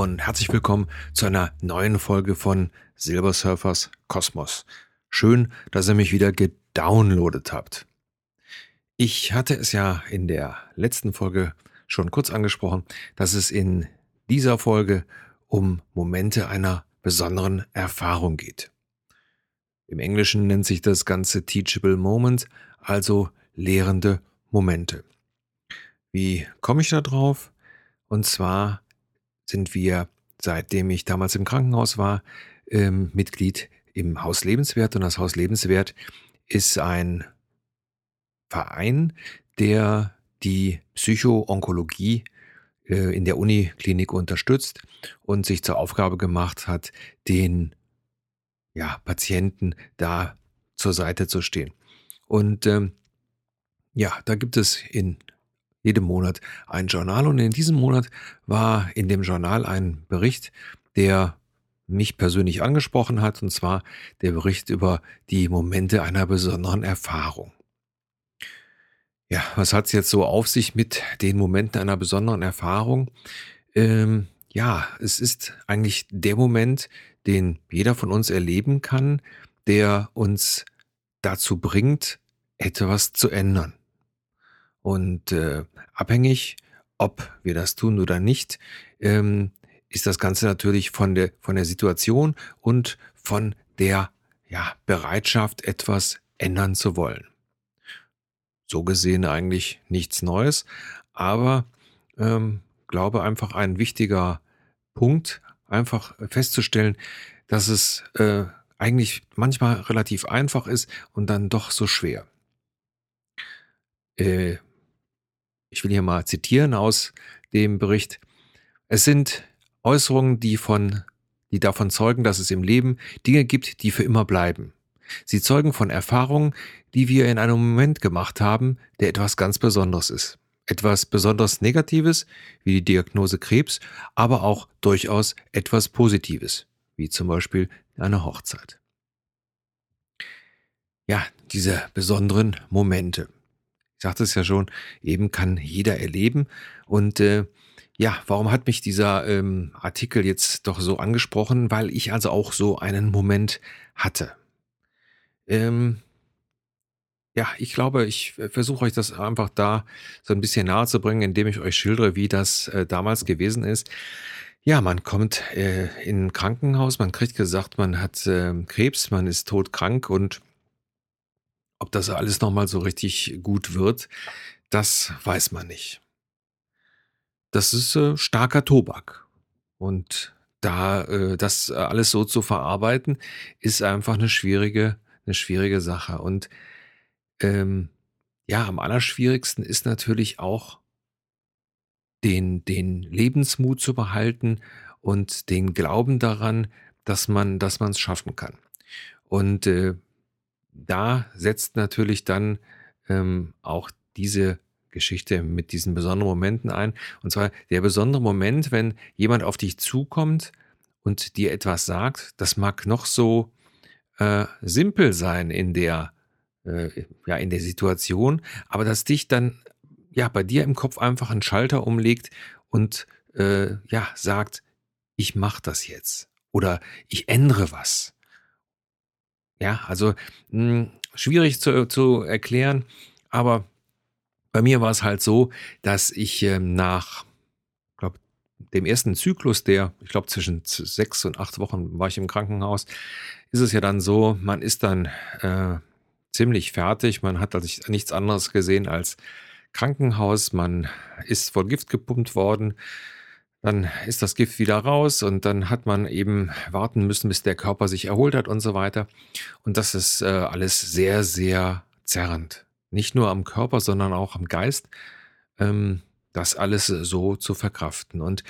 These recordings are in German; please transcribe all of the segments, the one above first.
Und herzlich willkommen zu einer neuen Folge von Silver Surfers Kosmos. Schön, dass ihr mich wieder gedownloadet habt. Ich hatte es ja in der letzten Folge schon kurz angesprochen, dass es in dieser Folge um Momente einer besonderen Erfahrung geht. Im Englischen nennt sich das Ganze Teachable Moment, also lehrende Momente. Wie komme ich da drauf? Und zwar sind wir, seitdem ich damals im Krankenhaus war, ähm, Mitglied im Haus Lebenswert. Und das Haus Lebenswert ist ein Verein, der die Psychoonkologie äh, in der Uniklinik unterstützt und sich zur Aufgabe gemacht hat, den ja, Patienten da zur Seite zu stehen. Und ähm, ja, da gibt es in jedem Monat ein Journal und in diesem Monat war in dem Journal ein Bericht, der mich persönlich angesprochen hat, und zwar der Bericht über die Momente einer besonderen Erfahrung. Ja, was hat es jetzt so auf sich mit den Momenten einer besonderen Erfahrung? Ähm, ja, es ist eigentlich der Moment, den jeder von uns erleben kann, der uns dazu bringt, etwas zu ändern. Und äh, abhängig, ob wir das tun oder nicht, ähm, ist das Ganze natürlich von der, von der Situation und von der ja, Bereitschaft, etwas ändern zu wollen. So gesehen eigentlich nichts Neues, aber ähm, glaube einfach ein wichtiger Punkt, einfach festzustellen, dass es äh, eigentlich manchmal relativ einfach ist und dann doch so schwer. Äh, ich will hier mal zitieren aus dem Bericht. Es sind Äußerungen, die von, die davon zeugen, dass es im Leben Dinge gibt, die für immer bleiben. Sie zeugen von Erfahrungen, die wir in einem Moment gemacht haben, der etwas ganz Besonderes ist. Etwas besonders Negatives, wie die Diagnose Krebs, aber auch durchaus etwas Positives, wie zum Beispiel eine Hochzeit. Ja, diese besonderen Momente. Ich sagte es ja schon, eben kann jeder erleben. Und äh, ja, warum hat mich dieser ähm, Artikel jetzt doch so angesprochen? Weil ich also auch so einen Moment hatte. Ähm, ja, ich glaube, ich versuche euch das einfach da so ein bisschen nahe zu bringen, indem ich euch schildere, wie das äh, damals gewesen ist. Ja, man kommt äh, in ein Krankenhaus, man kriegt gesagt, man hat äh, Krebs, man ist todkrank und ob das alles nochmal so richtig gut wird, das weiß man nicht. Das ist äh, starker Tobak. Und da äh, das alles so zu verarbeiten, ist einfach eine schwierige, eine schwierige Sache. Und ähm, ja, am allerschwierigsten ist natürlich auch den, den Lebensmut zu behalten und den Glauben daran, dass man, dass man es schaffen kann. Und äh, da setzt natürlich dann ähm, auch diese Geschichte mit diesen besonderen Momenten ein. Und zwar der besondere Moment, wenn jemand auf dich zukommt und dir etwas sagt, das mag noch so äh, simpel sein in der, äh, ja, in der Situation, aber dass dich dann ja bei dir im Kopf einfach einen Schalter umlegt und äh, ja sagt, ich mache das jetzt oder ich ändere was. Ja, also mh, hm, schwierig zu, zu erklären, aber bei mir war es halt so, dass ich äh, nach glaub, dem ersten Zyklus, der, ich glaube, zwischen sechs und acht Wochen war ich im Krankenhaus, ist es ja dann so, man ist dann äh, ziemlich fertig, man hat also nichts anderes gesehen als Krankenhaus, man ist voll Gift gepumpt worden, dann ist das Gift wieder raus und dann hat man eben warten müssen, bis der Körper sich erholt hat und so weiter. Und das ist äh, alles sehr, sehr zerrend. Nicht nur am Körper, sondern auch am Geist, ähm, das alles so zu verkraften. Und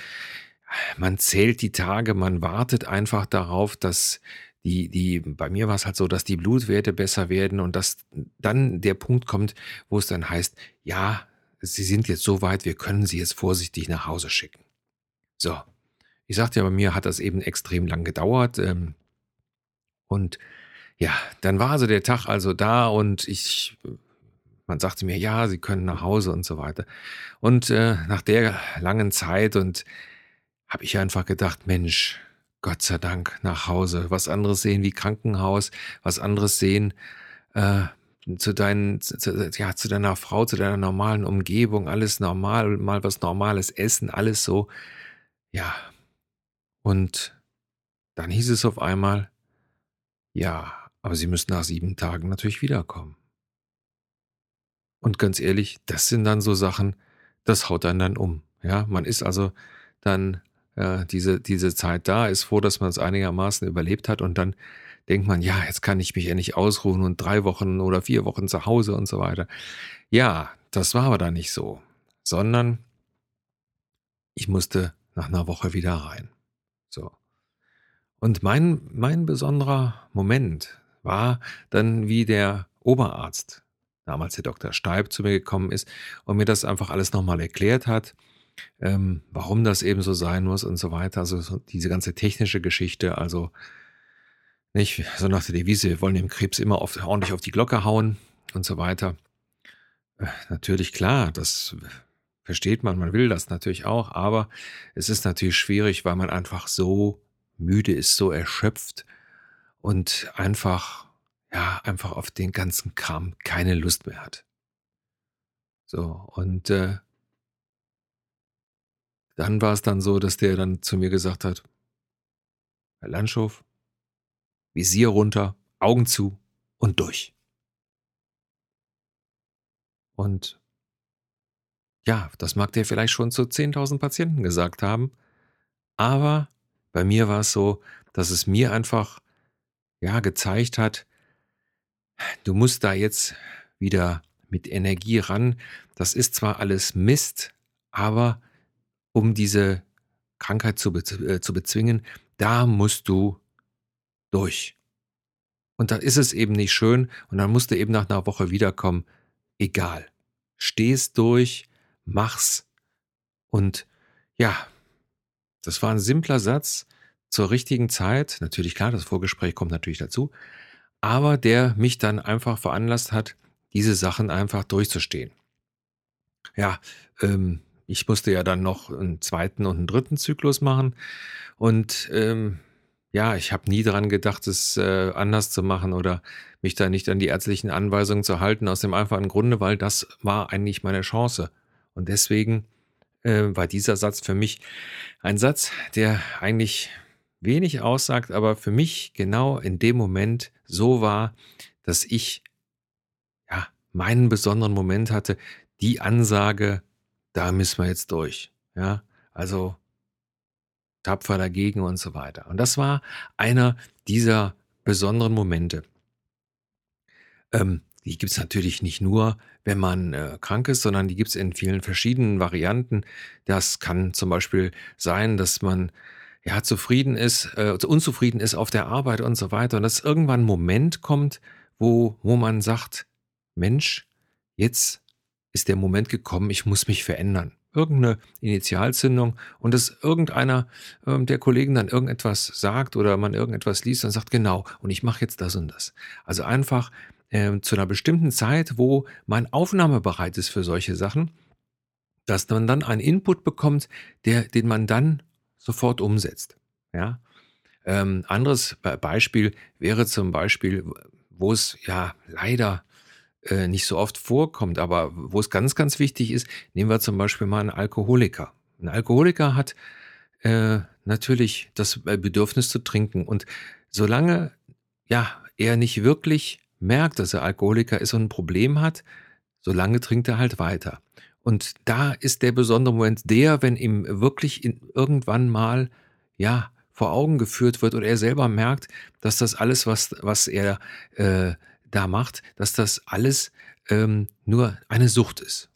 man zählt die Tage, man wartet einfach darauf, dass die, die, bei mir war es halt so, dass die Blutwerte besser werden und dass dann der Punkt kommt, wo es dann heißt, ja, Sie sind jetzt so weit, wir können Sie jetzt vorsichtig nach Hause schicken. So, ich sagte ja, bei mir hat das eben extrem lang gedauert. Ähm, und ja, dann war also der Tag also da und ich, man sagte mir, ja, Sie können nach Hause und so weiter. Und äh, nach der langen Zeit und habe ich einfach gedacht: „Mensch, Gott sei Dank nach Hause. Was anderes sehen wie Krankenhaus, was anderes sehen, äh, zu deinen z z ja, zu deiner Frau, zu deiner normalen Umgebung, alles normal, mal was Normales essen, alles so.“ Ja. Und dann hieß es auf einmal: „Ja, aber Sie müssen nach 7 Tagen natürlich wiederkommen.“ Und ganz ehrlich, das sind dann so Sachen, das haut einen dann um, ja? Man ist also dann, äh, diese diese Zeit da, ist froh, dass man's einigermaßen überlebt hat und dann denkt man: „Ja, jetzt kann ich mich endlich ausruhen und 3 Wochen oder 4 Wochen zu Hause“ und so weiter. Ja, das war aber dann nicht so, sondern ich musste nach 'ner Woche wieder rein. So. Und mein mein besonderer Moment war dann, wie der Oberarzt, damals der Doktor Steib, zu mir gekommen ist und mir das einfach alles noch mal erklärt hat, ähm, warum das eben so sein muss und so weiter. Also, so diese ganze technische Geschichte, also nicht so nach der Devise: „Wir wollen dem Krebs immer auf ordentlich auf die Glocke hauen“ und so weiter. Äh, natürlich klar, das versteht man, man will das natürlich auch, aber es ist natürlich schwierig, weil man einfach so müde ist, so erschöpft und einfach ja, einfach auf den ganzen Kram keine Lust mehr hat. So, und, äh dann war's dann so, dass der dann zu mir gesagt hat: „Herr Landschow Visier runter, Augen zu und durch.“ Und ja, das mag der vielleicht schon zu 10.000 Patienten gesagt haben, aber bei mir war's so, dass es mir einfach, ja, gezeigt hat: „Du musst da jetzt wieder mit Energie ran. Das ist zwar alles Mist, aber um diese Krankheit zu bez äh, zu bezwingen, da musst du durch. Und da ist es eben nicht schön und dann musst du eben nach 'ner Woche wiederkommen. Egal. Steh's durch, mach's.“ Und ja, das war 'n simpler Satz zur richtigen Zeit. Natürlich, klar, das Vorgespräch kommt natürlich dazu, aber der mich dann einfach veranlasst hat, diese Sachen einfach durchzustehen. Ja, ähm, ich musste ja dann noch 'n 2. und 'n 3. Zyklus machen und, ähm, ja, ich habe nie daran gedacht, es, äh, anders zu machen oder mich da nicht an die ärztlichen Anweisungen zu halten, aus dem einfachen Grunde, weil das war eigentlich meine Chance. Und deswegen, äh, war dieser Satz für mich ein Satz, der eigentlich wenig aussagt, aber für mich genau in dem Moment so war, dass ich ja, meinen besonderen Moment hatte, die Ansage: „Da müssen wir jetzt durch“, ja? Also tapfer dagegen und so weiter. Und das war einer dieser besonderen Momente. Ähm, die gibt's natürlich nicht nur, wenn man, äh, krank ist, sondern die gibt's in vielen verschiedenen Varianten. Das kann zum Beispiel sein, dass man, ja, zufrieden ist äh, unzufrieden ist auf der Arbeit und so weiter und dass irgendwann 'n Moment kommt, wo wo man sagt: „Mensch, jetzt ist der Moment gekommen, ich muss mich verändern.“ Irgend 'ne Initialzündung und dass irgendeiner, ähm, der Kollegen dann irgendetwas sagt oder man irgendetwas liest und sagt: „Genau, und ich mache jetzt das und das.“ Also einfach, ähm, zu 'ner bestimmten Zeit, wo man aufnahmebereit ist für solche Sachen, dass man dann einen Input bekommt, der den man dann sofort umsetzt, ja? Ähm, anderes Be Beispiel wäre zum Beispiel, wo es ja leider, äh, nicht so oft vorkommt, aber wo es ganz, ganz wichtig ist, nehmen wir zum Beispiel mal 'n Alkoholiker. 'N Alkoholiker hat, äh, natürlich das, äh, Bedürfnis zu trinken und solange, ja, er nicht wirklich merkt, dass er Alkoholiker ist und 'n Problem hat, solange trinkt er halt weiter. Und da ist der besondere Moment der, wenn ihm wirklich irgendwann mal, ja, vor Augen geführt wird oder er selber merkt, dass das alles, was was er, äh, da macht, dass das alles, ähm, nur eine Sucht ist.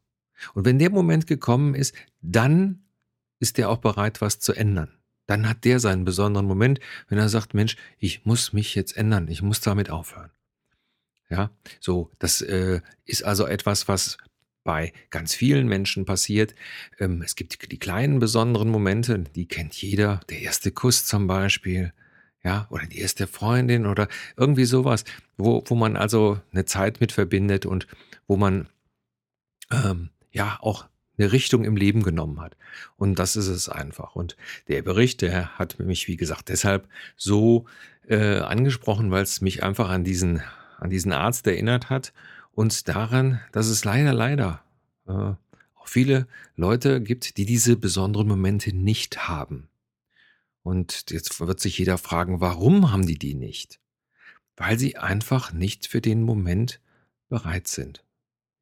Und wenn der Moment gekommen ist, dann ist er auch bereit, was zu ändern. Dann hat der seinen besonderen Moment, wenn er sagt: „Mensch, ich muss mich jetzt ändern. Ich muss damit aufhören.“ Ja, so, das, äh, ist also etwas, was bei ganz vielen Menschen passiert. Ähm, es gibt die kleinen besonderen Momente, die kennt jeder. Der 1. Kuss zum Beispiel, ja, oder die 1. Freundin oder irgendwie so was, wo wo man also 'ne Zeit mit verbindet und wo man, ähm, ja, auch eine Richtung im Leben genommen hat. Und das ist es einfach. Und der Bericht, der hat mich, wie gesagt, deshalb so äh, angesprochen, weil es mich einfach an diesen, an diesen Arzt erinnert hat und daran, dass es leider, leider äh, auch viele Leute gibt, die diese besonderen Momente nicht haben. Und jetzt wird sich jeder fragen, warum haben die die nicht? Weil sie einfach nicht für den Moment bereit sind.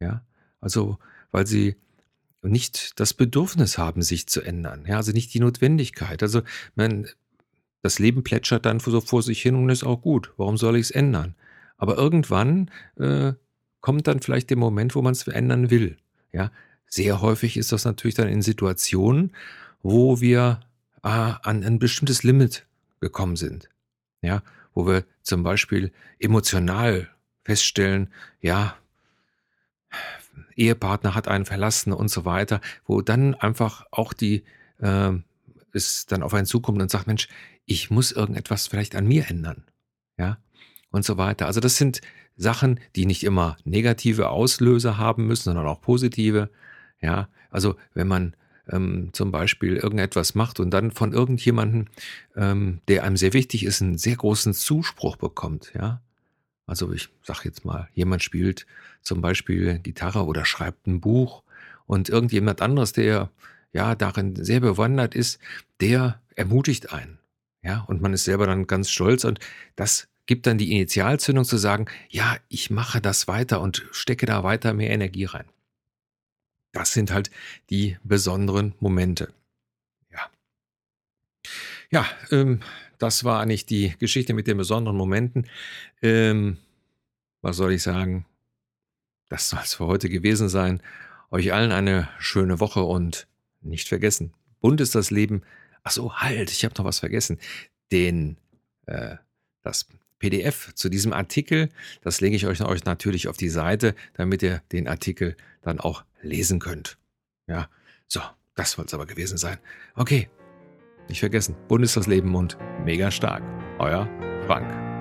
Ja, also weil sie nicht das Bedürfnis haben, sich zu ändern. Ja, also nicht die Notwendigkeit. Also man, das Leben plätschert dann so vor sich hin und ist auch gut. Warum soll ich es ändern? Aber irgendwann äh, kommt dann vielleicht der Moment, wo man es verändern will. Ja, sehr häufig ist das natürlich dann in Situationen, wo wir äh, an ein bestimmtes Limit gekommen sind. Ja, wo wir zum Beispiel emotional feststellen, ja, Ehepartner hat einen verlassen und so weiter, wo dann einfach auch die äh, es dann auf einen zukommt und sagt, Mensch, ich muss irgendetwas vielleicht an mir ändern, ja und so weiter. Also das sind Sachen, die nicht immer negative Auslöser haben müssen, sondern auch positive. Ja, also wenn man ähm, zum Beispiel irgendetwas macht und dann von irgendjemandem, ähm, der einem sehr wichtig ist, einen sehr großen Zuspruch bekommt, ja, also ich sag jetzt mal, jemand spielt zum Beispiel Gitarre oder schreibt ein Buch und irgendjemand anderes, der ja darin sehr bewandert ist, der ermutigt einen. Ja, und man ist selber dann ganz stolz und das gibt dann die Initialzündung zu sagen, ja, ich mache das weiter und stecke da weiter mehr Energie rein. Das sind halt die besonderen Momente. Ja. Ja, ähm, das war eigentlich die Geschichte mit den besonderen Momenten. Ähm, was soll ich sagen? Das soll es für heute gewesen sein. Euch allen eine schöne Woche und nicht vergessen, bunt ist das Leben. Ach so, halt, ich habe noch was vergessen. Den, äh, das PDF zu diesem Artikel, das lege ich euch, natürlich auf die Seite, damit ihr den Artikel dann auch lesen könnt. Ja, so, das soll es aber gewesen sein. Okay, nicht vergessen, bunt ist das Leben und mega stark. Euer Frank.